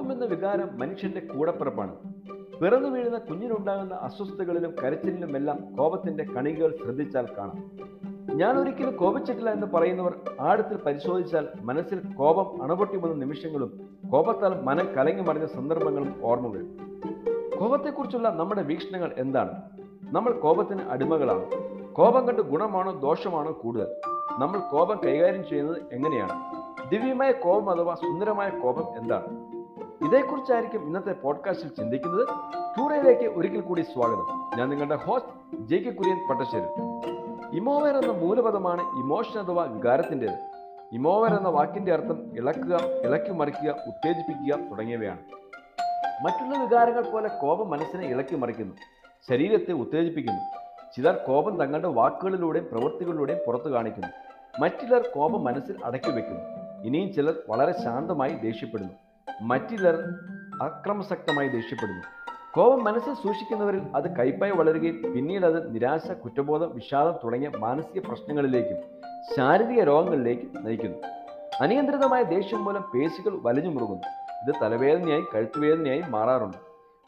കോപം എന്ന വികാരം മനുഷ്യന്റെ കൂടപ്പിറപ്പാണ്. പിറന്നു വീഴുന്ന കുഞ്ഞിനുണ്ടാകുന്ന അസ്വസ്ഥതകളിലും കരച്ചിലിലുമെല്ലാം കോപത്തിന്റെ കണികകൾ ശ്രദ്ധിച്ചാൽ കാണാം. ഞാൻ ഒരിക്കലും കോപിച്ചിട്ടില്ല എന്ന് പറയുന്നവർ ആഴത്തിൽ പരിശോധിച്ചാൽ മനസ്സിൽ കോപം അണപൊട്ടി വന്ന നിമിഷങ്ങളും കോപത്താൽ മനം കലങ്ങി മറിഞ്ഞ സന്ദർഭങ്ങളും ഓർമ്മ വരും. കോപത്തെക്കുറിച്ചുള്ള നമ്മുടെ വീക്ഷണങ്ങൾ എന്താണ്? നമ്മൾ കോപത്തിന് അടിമകളാണ്. കോപം കണ്ട് ഗുണമാണോ ദോഷമാണോ കൂടുതൽ? നമ്മൾ കോപം കൈകാര്യം ചെയ്യുന്നത് എങ്ങനെയാണ്? ദിവ്യമായ കോപം അഥവാ സുന്ദരമായ കോപം എന്താണ്? ഇതേക്കുറിച്ചായിരിക്കും ഇന്നത്തെ പോഡ്കാസ്റ്റിൽ ചിന്തിക്കുന്നത്. ടൂറയിലേക്ക് ഒരിക്കൽ കൂടി സ്വാഗതം. ഞാൻ നിങ്ങളുടെ host J K Kurian Pattassery. ഇമോവർ എന്ന മൂലപദമാണ് ഇമോഷൻ അഥവാ വികാരത്തിന്റെത്. ഇമോവർ എന്ന വാക്കിന്റെ അർത്ഥം ഇളക്കുക ഇളക്കി മറിക്കുക ഉത്തേജിപ്പിക്കുക തുടങ്ങിയവയാണ്. മറ്റുള്ള വികാരങ്ങൾ പോലെ കോപം മനസ്സിനെ ഇളക്കി മറിക്കുന്നു ശരീരത്തെ ഉത്തേജിപ്പിക്കുന്നു. ചിലർ കോപം തങ്ങളുടെ വാക്കുകളിലൂടെയും പ്രവൃത്തികളിലൂടെയും പുറത്തു കാണിക്കുന്നു. മറ്റിലർ കോപം മനസ്സിൽ അടക്കി വെക്കുന്നു. ഇനിയും ചിലർ വളരെ ശാന്തമായി ദേഷ്യപ്പെടുന്നു. മറ്റിലർ അക്രമസക്തമായി ദേഷ്യപ്പെടുന്നു. കോപം മനസ്സിൽ സൂക്ഷിക്കുന്നവരിൽ അത് കൈപ്പായി വളരുകയും പിന്നീട് അത് നിരാശ കുറ്റബോധം വിഷാദം തുടങ്ങിയ മാനസിക പ്രശ്നങ്ങളിലേക്കും ശാരീരിക രോഗങ്ങളിലേക്കും നയിക്കുന്നു. അനിയന്ത്രിതമായ ദേഷ്യം മൂലം പേശികൾ വലിഞ്ഞു മുറുകുന്നു. ഇത് തലവേദനയായി കഴുത്തുവേദനയായി മാറാറുണ്ട്.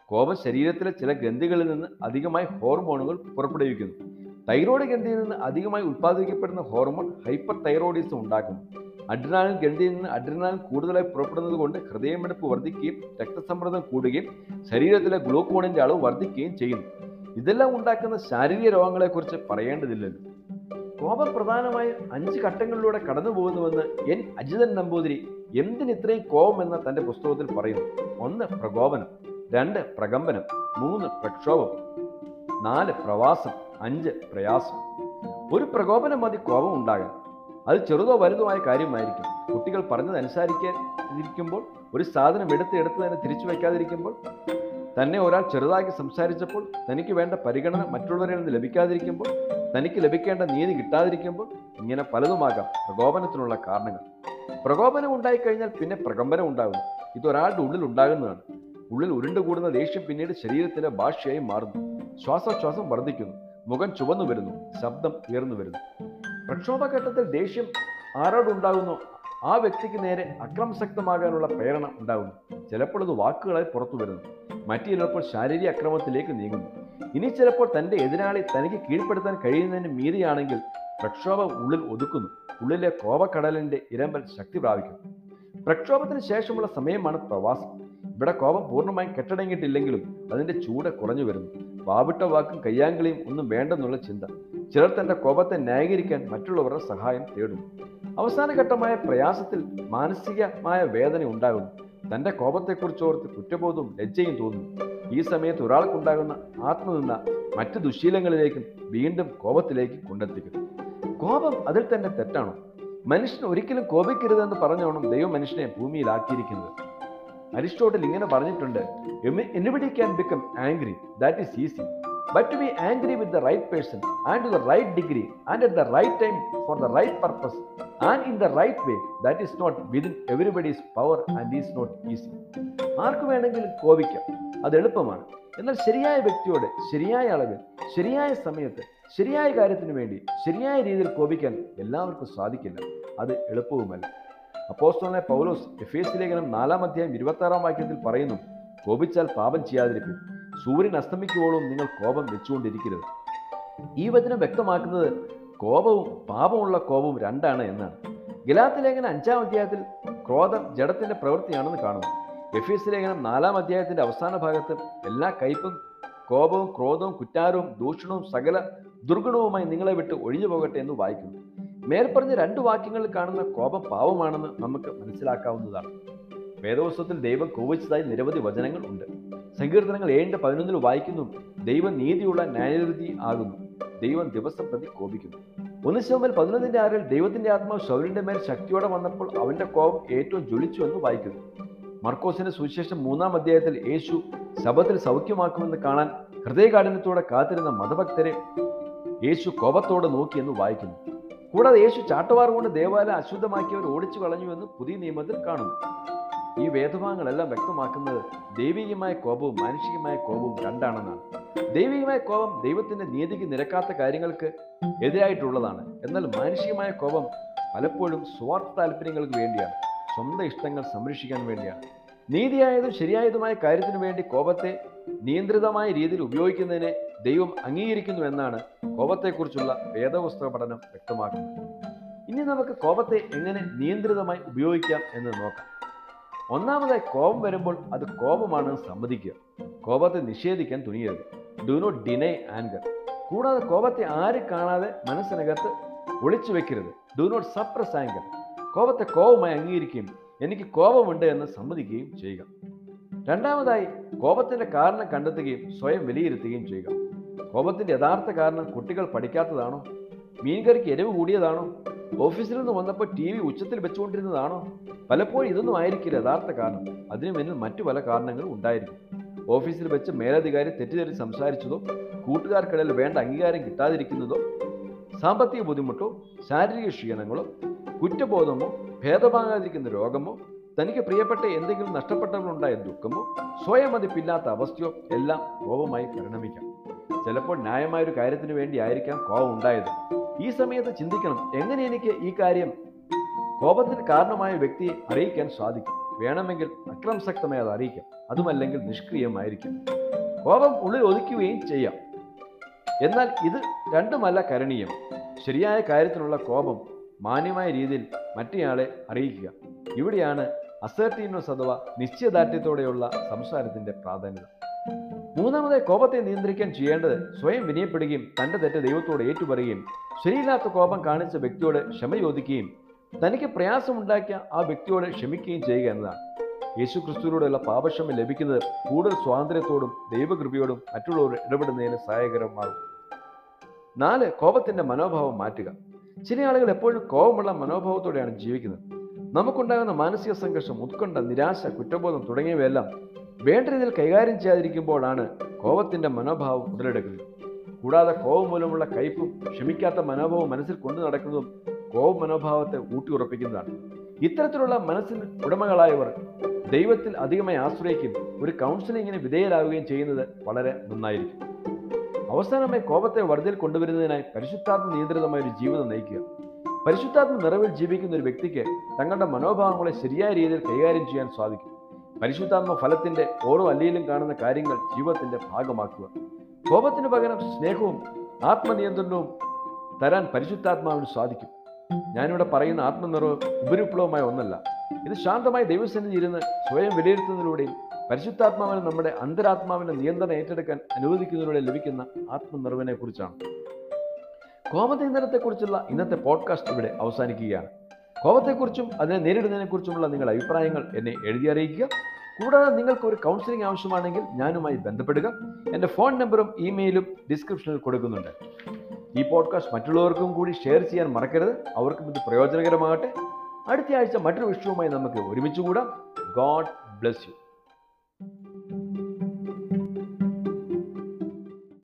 കോപം ശരീരത്തിലെ ചില ഗ്രന്ഥികളിൽ നിന്ന് അധികമായി ഹോർമോണുകൾ പുറപ്പെടുവിക്കുന്നു. തൈറോയ്ഡ് ഗ്രന്ഥിയിൽ നിന്ന് അധികമായി ഉത്പാദിപ്പിക്കപ്പെടുന്ന ഹോർമോൺ ഹൈപ്പർ തൈറോയിഡിസം ഉണ്ടാക്കുന്നു അഡ്രിനാലിൻ ഗ്രന്ഥിയിൽ നിന്ന് അഡ്രിനാലിൻ കൂടുതലായി പുറപ്പെടുന്നത് കൊണ്ട് ഹൃദയമെടുപ്പ് വർദ്ധിക്കുകയും രക്തസമ്മർദ്ദം കൂടുകയും ശരീരത്തിലെ ഗ്ലൂക്കോണിന്റെ അളവ് വർദ്ധിക്കുകയും ചെയ്യുന്നു. ഇതെല്ലാം ഉണ്ടാക്കുന്ന ശാരീരിക രോഗങ്ങളെക്കുറിച്ച് പറയേണ്ടതില്ലല്ലോ. കോപം പ്രധാനമായും അഞ്ച് ഘട്ടങ്ങളിലൂടെ കടന്നു പോകുന്നുവെന്ന് എൻ അജിതൻ നമ്പൂതിരി എന്തിന് ഇത്രയും കോപം എന്ന തന്റെ പുസ്തകത്തിൽ പറയുന്നു? ഒന്ന് പ്രകോപനം. രണ്ട് പ്രകമ്പനം. മൂന്ന് പ്രക്ഷോഭം. നാല് പ്രവാസം. അഞ്ച് പ്രയാസം. ഒരു പ്രകോപനം മതി കോപം ഉണ്ടാകാൻ. അത് ചെറുതോ വലുതോ ആയ കാര്യമായിരിക്കും. കുട്ടികൾ പറഞ്ഞത് അനുസരിക്കാതിരിക്കുമ്പോൾ ഒരു സാധനം എടുത്ത് എടുത്ത് തന്നെ തിരിച്ചു വയ്ക്കാതിരിക്കുമ്പോൾ തന്നെ ഒരാൾ ചെറുതാക്കി സംസാരിച്ചപ്പോൾ തനിക്ക് വേണ്ട പരിഗണന മറ്റുള്ളവരിൽ നിന്ന് ലഭിക്കാതിരിക്കുമ്പോൾ തനിക്ക് ലഭിക്കേണ്ട നീതി കിട്ടാതിരിക്കുമ്പോൾ ഇങ്ങനെ പലതുമാകാം പ്രകോപനത്തിനുള്ള കാരണങ്ങൾ. പ്രകോപനം ഉണ്ടായിക്കഴിഞ്ഞാൽ പിന്നെ പ്രകമ്പനം ഉണ്ടാകുന്നു. ഇത് ഒരാളുടെ ഉള്ളിൽ ഉണ്ടാകുന്നതാണ്. ഉള്ളിൽ ഉരുണ്ടുകൂടുന്ന ദേഷ്യം പിന്നീട് ശരീരത്തിലെ ഭാഷയായി മാറുന്നു. ശ്വാസോച്ഛ്വാസം വർദ്ധിക്കുന്നു. മുഖം ചുവന്നു വരുന്നു ശബ്ദം ഉയർന്നു വരുന്നു. പ്രക്ഷോഭഘട്ടത്തിൽ ദേഷ്യം ആരോടുണ്ടാകുന്നു? ആ വ്യക്തിക്ക് നേരെ അക്രമശക്തമാകാനുള്ള പ്രേരണ ഉണ്ടാകുന്നു. ചിലപ്പോൾ അത് വാക്കുകളായി പുറത്തു വരുന്നു. മറ്റു ചിലപ്പോൾ ശാരീരിക അക്രമത്തിലേക്ക് നീങ്ങുന്നു. ഇനി ചിലപ്പോൾ തന്റെ എതിരാളി തനിക്ക് കീഴ്പ്പെടുത്താൻ കഴിയുന്നതിന് മീതിയാണെങ്കിൽ പ്രക്ഷോഭം ഉള്ളിൽ ഒതുക്കുന്നു. ഉള്ളിലെ കോപക്കടലിന്റെ ഇരമ്പൽ ശക്തി പ്രാപിക്കുന്നു പ്രക്ഷോഭത്തിന് ശേഷമുള്ള സമയമാണ് പ്രവാസം. ഇവിടെ കോപം പൂർണമായും കെട്ടടങ്ങിയിട്ടില്ലെങ്കിലും അതിന്റെ ചൂട് കുറഞ്ഞു വരുന്നു. വാവിട്ട വാക്കും കയ്യാങ്കളിയും ഒന്നും വേണ്ടെന്നുള്ള ചിന്ത. ചിലർ തന്റെ കോപത്തെ ന്യായീകരിക്കാൻ മറ്റുള്ളവരുടെ സഹായം തേടുന്നു. അവസാന ഘട്ടമായ പ്രയാസത്തിൽ മാനസികമായ വേദന ഉണ്ടാകുന്നു. തന്റെ കോപത്തെക്കുറിച്ച് ഓർത്ത് കുറ്റബോധവും ലജ്ജയും തോന്നുന്നു. ഈ സമയത്ത് ഒരാൾക്കുണ്ടാകുന്ന ആത്മനിന്ദ മറ്റ് ദുശീലങ്ങളിലേക്കും വീണ്ടും കോപത്തിലേക്ക് കൊണ്ടെത്തിക്കുന്നു. കോപം അതിൽ തന്നെ തെറ്റാണോ? മനുഷ്യൻ ഒരിക്കലും കോപിക്കരുതെന്ന് പറഞ്ഞോണം ദൈവം മനുഷ്യനെ ഭൂമിയിലാക്കിയിരിക്കുന്നത്. അരിസ്റ്റോട്ടിൽ ഇങ്ങനെ പറഞ്ഞിട്ടുണ്ട് anybody can become angry that is easy but to be angry with the right person and to the right degree and at the right time for the right purpose and in the right way that is not within everybody's power and is not easy ആർക്ക് വേണമെങ്കിലും കോപിക്കാം. അത് എളുപ്പമാണ്. എന്നാൽ ശരിയായ വ്യക്തിയോട് ശരിയായ അളവിൽ ശരിയായ സമയത്ത് ശരിയായ കാര്യത്തിന് വേണ്ടി ശരിയായ രീതിയിൽ കോപിക്കാൻ എല്ലാവർക്കും സാധിക്കില്ല. അത് എളുപ്പവുമല്ല. അപ്പോസ്തലനെ പൗലോസ് എഫേസ് ലേഖനം നാലാം അധ്യായം ഇരുപത്തി ആറാം വാക്യത്തിൽ പറയുന്നു കോപിച്ചാൽ പാപം ചെയ്യാതിരിക്കും സൂര്യൻ അസ്തമിക്കുവോളും നിങ്ങൾ കോപം വെച്ചുകൊണ്ടിരിക്കരുത്. ഈ വചനം വ്യക്തമാക്കുന്നത് കോപവും പാപമുള്ള കോപവും രണ്ടാണ് എന്നാണ്. ഗലാത്ത് ലേഖനം അഞ്ചാം അധ്യായത്തിൽ ക്രോധം ജഡത്തിന്റെ പ്രവൃത്തിയാണെന്ന് കാണുന്നു. എഫീസ് ലേഖനം നാലാം അധ്യായത്തിന്റെ അവസാന ഭാഗത്ത് എല്ലാ കയ്പും കോപവും ക്രോധവും കുറ്റാരവും ദൂഷണവും സകല ദുർഗുണവുമായി നിങ്ങളെ വിട്ട് ഒഴിഞ്ഞു പോകട്ടെ എന്ന് വായിക്കുന്നു. മേൽപ്പറഞ്ഞ രണ്ട് വാക്യങ്ങളിൽ കാണുന്ന കോപം പാവമാണെന്ന് നമുക്ക് മനസ്സിലാക്കാവുന്നതാണ്. വേദോത്സവത്തിൽ ദൈവം കോപിച്ചതായി നിരവധി വചനങ്ങൾ ഉണ്ട്. സങ്കീർത്തനങ്ങൾ ഏഴിന്റെ പതിനൊന്നിൽ വായിക്കുന്നു. ദൈവം നീതിയുള്ള ന്യായവിധി ആകുന്നു. ദൈവം ദിവസം പ്രതി കോപിക്കുന്നു. ഒന്ന് ശവമേൽ പതിനൊന്നിന്റെ ആറിൽ ദൈവത്തിന്റെ ആത്മാവ് ശൗലിന്റെ മേൽ ശക്തിയോടെ വന്നപ്പോൾ അവന്റെ കോപം ഏറ്റവും ജ്വലിച്ചു എന്ന് വായിക്കുന്നു. മർക്കോസിന്റെ സുവിശേഷം മൂന്നാം അധ്യായത്തിൽ യേശു ശബത്തിൽ സൗഖ്യമാക്കുമെന്ന് കാണാൻ ഹൃദയകാഠിന്യത്തോടെ കാത്തിരുന്ന മതഭക്തരെ യേശു കോപത്തോടെ നോക്കിയെന്ന് വായിക്കുന്നു. കൂടാതെ യേശു ചാട്ടവാർ കൊണ്ട് ദേവാലയം അശുദ്ധമാക്കിയവർ ഓടിച്ചു കളഞ്ഞുവെന്ന് പുതിയ നിയമത്തിൽ കാണുന്നു. ഈ വേദഭാഗങ്ങളെല്ലാം വ്യക്തമാക്കുന്നത് ദൈവികമായ കോപവും മാനുഷികമായ കോപവും രണ്ടാണെന്നാണ്. ദൈവികമായ കോപം ദൈവത്തിന്റെ നീതിക്ക് നിരക്കാത്ത കാര്യങ്ങൾക്ക് എതിരായിട്ടുള്ളതാണ്. എന്നാൽ മാനുഷികമായ കോപം പലപ്പോഴും സ്വാർത്ഥ താല്പര്യങ്ങൾക്ക് വേണ്ടിയാണ്. സ്വന്തം ഇഷ്ടങ്ങൾ സംരക്ഷിക്കാൻ വേണ്ടിയാണ്. നീതിയായതും ശരിയായതുമായ കാര്യത്തിനു വേണ്ടി കോപത്തെ നിയന്ത്രിതമായ രീതിയിൽ ഉപയോഗിക്കുന്നതിനെ ദൈവം അംഗീകരിക്കുന്നു എന്നാണ് കോപത്തെക്കുറിച്ചുള്ള വേദപുസ്തക പഠനം വ്യക്തമാക്കുന്നത്. ഇനി നമുക്ക് കോപത്തെ എങ്ങനെ നിയന്ത്രിതമായി ഉപയോഗിക്കാം എന്ന് നോക്കാം. ഒന്നാമതായി കോപം വരുമ്പോൾ അത് കോപമാണെന്ന് സമ്മതിക്കുക. കോപത്തെ നിഷേധിക്കാൻ തുനിയരുത്. ഡു നോട്ട് ഡിനൈ ആൻഗർ കൂടാതെ കോപത്തെ ആര് കാണാതെ മനസ്സിനകത്ത് ഒളിച്ചു വെക്കരുത്. ഡു നോട്ട് സപ്രസ് ആങ്കർ കോപത്തെ കോപമായി അംഗീകരിക്കുകയും എനിക്ക് കോപമുണ്ട് എന്ന് സമ്മതിക്കുകയും ചെയ്യുക. രണ്ടാമതായി കോപത്തിന്റെ കാരണം കണ്ടെത്തുകയും സ്വയം വിലയിരുത്തുകയും ചെയ്യുക. കോപത്തിന്റെ യഥാർത്ഥ കാരണം കുട്ടികൾ പഠിക്കാത്തതാണോ? മീൻകറിക്ക് എരിവ് കൂടിയതാണോ? ഓഫീസിൽ നിന്ന് വന്നപ്പോൾ ടി വി ഉച്ചത്തിൽ വെച്ചുകൊണ്ടിരുന്നതാണോ? പലപ്പോഴും ഇതൊന്നും ആയിരിക്കില്ല യഥാർത്ഥ കാരണം. അതിനു മുന്നിൽ മറ്റു പല കാരണങ്ങളും ഉണ്ടായിരിക്കും. ഓഫീസിൽ വെച്ച് മേലധികാരി തെറ്റിദ്ധരിച്ച് സംസാരിച്ചതോ കൂട്ടുകാർക്കിടയിൽ വേണ്ട അംഗീകാരം കിട്ടാതിരിക്കുന്നതോ സാമ്പത്തിക ബുദ്ധിമുട്ടോ ശാരീരിക ക്ഷീണങ്ങളോ കുറ്റബോധമോ ഭേദമാകാതിരിക്കുന്ന രോഗമോ തനിക്ക് പ്രിയപ്പെട്ട എന്തെങ്കിലും നഷ്ടപ്പെട്ടവരുണ്ടായ ദുഃഖമോ സ്വയം മതിപ്പില്ലാത്ത അവസ്ഥയോ എല്ലാം കോപമായി പരിണമിക്കാം. ചിലപ്പോൾ ന്യായമായ ഒരു കാര്യത്തിന് വേണ്ടി ആയിരിക്കാം കോപം ഉണ്ടായത്. ഈ സമയത്ത് ചിന്തിക്കണം എങ്ങനെ എനിക്ക് ഈ കാര്യം കോപത്തിന് കാരണമായ വ്യക്തിയെ അറിയിക്കാൻ സാധിക്കും? വേണമെങ്കിൽ അക്രമസക്തമായി അത് അറിയിക്കാം. അതുമല്ലെങ്കിൽ നിഷ്ക്രിയമായിരിക്കും. കോപം ഉള്ളിൽ ഒതുക്കുകയും ചെയ്യാം. എന്നാൽ ഇത് രണ്ടുമല്ല കരണീയം. ശരിയായ കാര്യത്തിനുള്ള കോപം മാന്യമായ രീതിയിൽ മറ്റേയാളെ അറിയിക്കുക. ഇവിടെയാണ് അസർട്ടീനസ് അഥവാ നിശ്ചയദാർഢ്യത്തോടെയുള്ള സംസാരത്തിന്റെ പ്രാധാന്യത. മൂന്നാമത് കോപത്തെ നിയന്ത്രിക്കാൻ ചെയ്യേണ്ടത് സ്വയം വിനയപ്പെടുകയും തന്റെ തെറ്റ് ദൈവത്തോട് ഏറ്റുപറയുകയും ശരിയില്ലാത്ത കോപം കാണിച്ച വ്യക്തിയോട് ക്ഷമ ചോദിക്കുകയും തനിക്ക് പ്രയാസമുണ്ടാക്കിയ ആ വ്യക്തിയോട് ക്ഷമിക്കുകയും ചെയ്യുക എന്നതാണ്. യേശു ക്രിസ്തുവിലൂടെയുള്ള പാപക്ഷമ ലഭിക്കുന്നത് കൂടുതൽ സ്വാതന്ത്ര്യത്തോടും ദൈവകൃപയോടും മറ്റുള്ളവർ ഇടപെടുന്നതിന് സഹായകരമാകും. നാല് കോപത്തിന്റെ മനോഭാവം മാറ്റുക. ചില ആളുകൾ എപ്പോഴും കോപമുള്ള മനോഭാവത്തോടെയാണ് ജീവിക്കുന്നത്. നമുക്കുണ്ടാകുന്ന മാനസിക സംഘർഷം ഉത്കണ്ഠ നിരാശ കുറ്റബോധം തുടങ്ങിയവയെല്ലാം വേണ്ട രീതിയിൽ കൈകാര്യം ചെയ്യാതിരിക്കുമ്പോഴാണ് കോപത്തിന്റെ മനോഭാവം ഉടലെടുക്കുന്നത്. കൂടാതെ കോപം മൂലമുള്ള കയ്പും ക്ഷമിക്കാത്ത മനോഭാവം മനസ്സിൽ കൊണ്ടു നടക്കുന്നതും കോപ മനോഭാവത്തെ ഊട്ടിയുറപ്പിക്കുന്നതാണ്. ഇത്തരത്തിലുള്ള മനസ്സിന് ഉടമകളായവർ ദൈവത്തിൽ അധികമായി ആശ്രയിക്കും ഒരു കൗൺസിലിങ്ങിന് വിധേയരാകുകയും ചെയ്യുന്നത് വളരെ നന്നായിരിക്കും. അവസാനമായി കോപത്തെ വർദ്ധയിൽ കൊണ്ടുവരുന്നതിനായി പരിശുദ്ധാത്മ നിയന്ത്രിതമായ ഒരു ജീവിതം നയിക്കുക. പരിശുദ്ധാത്മ നിറവിൽ ജീവിക്കുന്ന ഒരു വ്യക്തിക്ക് തങ്ങളുടെ മനോഭാവങ്ങളെ ശരിയായ രീതിയിൽ കൈകാര്യം ചെയ്യാൻ സാധിക്കും. പരിശുദ്ധാത്മ ഫലത്തിന്റെ ഓരോ അല്ലിയിലും കാണുന്ന കാര്യങ്ങൾ ജീവിതത്തിന്റെ ഭാഗമാക്കുക. കോപത്തിന് പകരം സ്നേഹവും ആത്മനിയന്ത്രണവും തരാൻ പരിശുദ്ധാത്മാവിന് സാധിക്കും. ഞാനിവിടെ പറയുന്ന ആത്മനിറവ് ഉപരിപ്ലവമായ ഒന്നല്ല. ഇത് ശാന്തമായി ദൈവസന്നിധി ഇരുന്ന് സ്വയം വിലയിരുത്തുന്നതിലൂടെയും പരിശുദ്ധാത്മാവിന് നമ്മുടെ അന്തരാത്മാവിന്റെ നിയന്ത്രണം ഏറ്റെടുക്കാൻ അനുവദിക്കുന്നതിലൂടെ ലഭിക്കുന്ന ആത്മനിറവിനെ കുറിച്ചാണ്. കോപനിയന്ത്രണത്തെക്കുറിച്ചുള്ള ഇന്നത്തെ പോഡ്കാസ്റ്റ് ഇവിടെ അവസാനിക്കുകയാണ്. കോപത്തെക്കുറിച്ചും അതിനെ നേരിടുന്നതിനെക്കുറിച്ചുമുള്ള നിങ്ങളുടെ അഭിപ്രായങ്ങൾ എന്നെ എഴുതി അറിയിക്കുക. കൂടാതെ നിങ്ങൾക്ക് ഒരു കൗൺസിലിംഗ് ആവശ്യമാണെങ്കിൽ ഞാനുമായി ബന്ധപ്പെടുക. എന്റെ ഫോൺ നമ്പറും ഇമെയിലും ഡിസ്ക്രിപ്ഷനിൽ കൊടുക്കുന്നുണ്ട്. ഈ പോഡ്കാസ്റ്റ് മറ്റുള്ളവർക്കും കൂടി ഷെയർ ചെയ്യാൻ മറക്കരുത്. അവർക്കും ഇത് പ്രയോജനകരമാകട്ടെ. അടുത്ത ആഴ്ച മറ്റൊരു വിഷയവുമായി നമുക്ക് ഒരുമിച്ച് കൂടാം. God bless you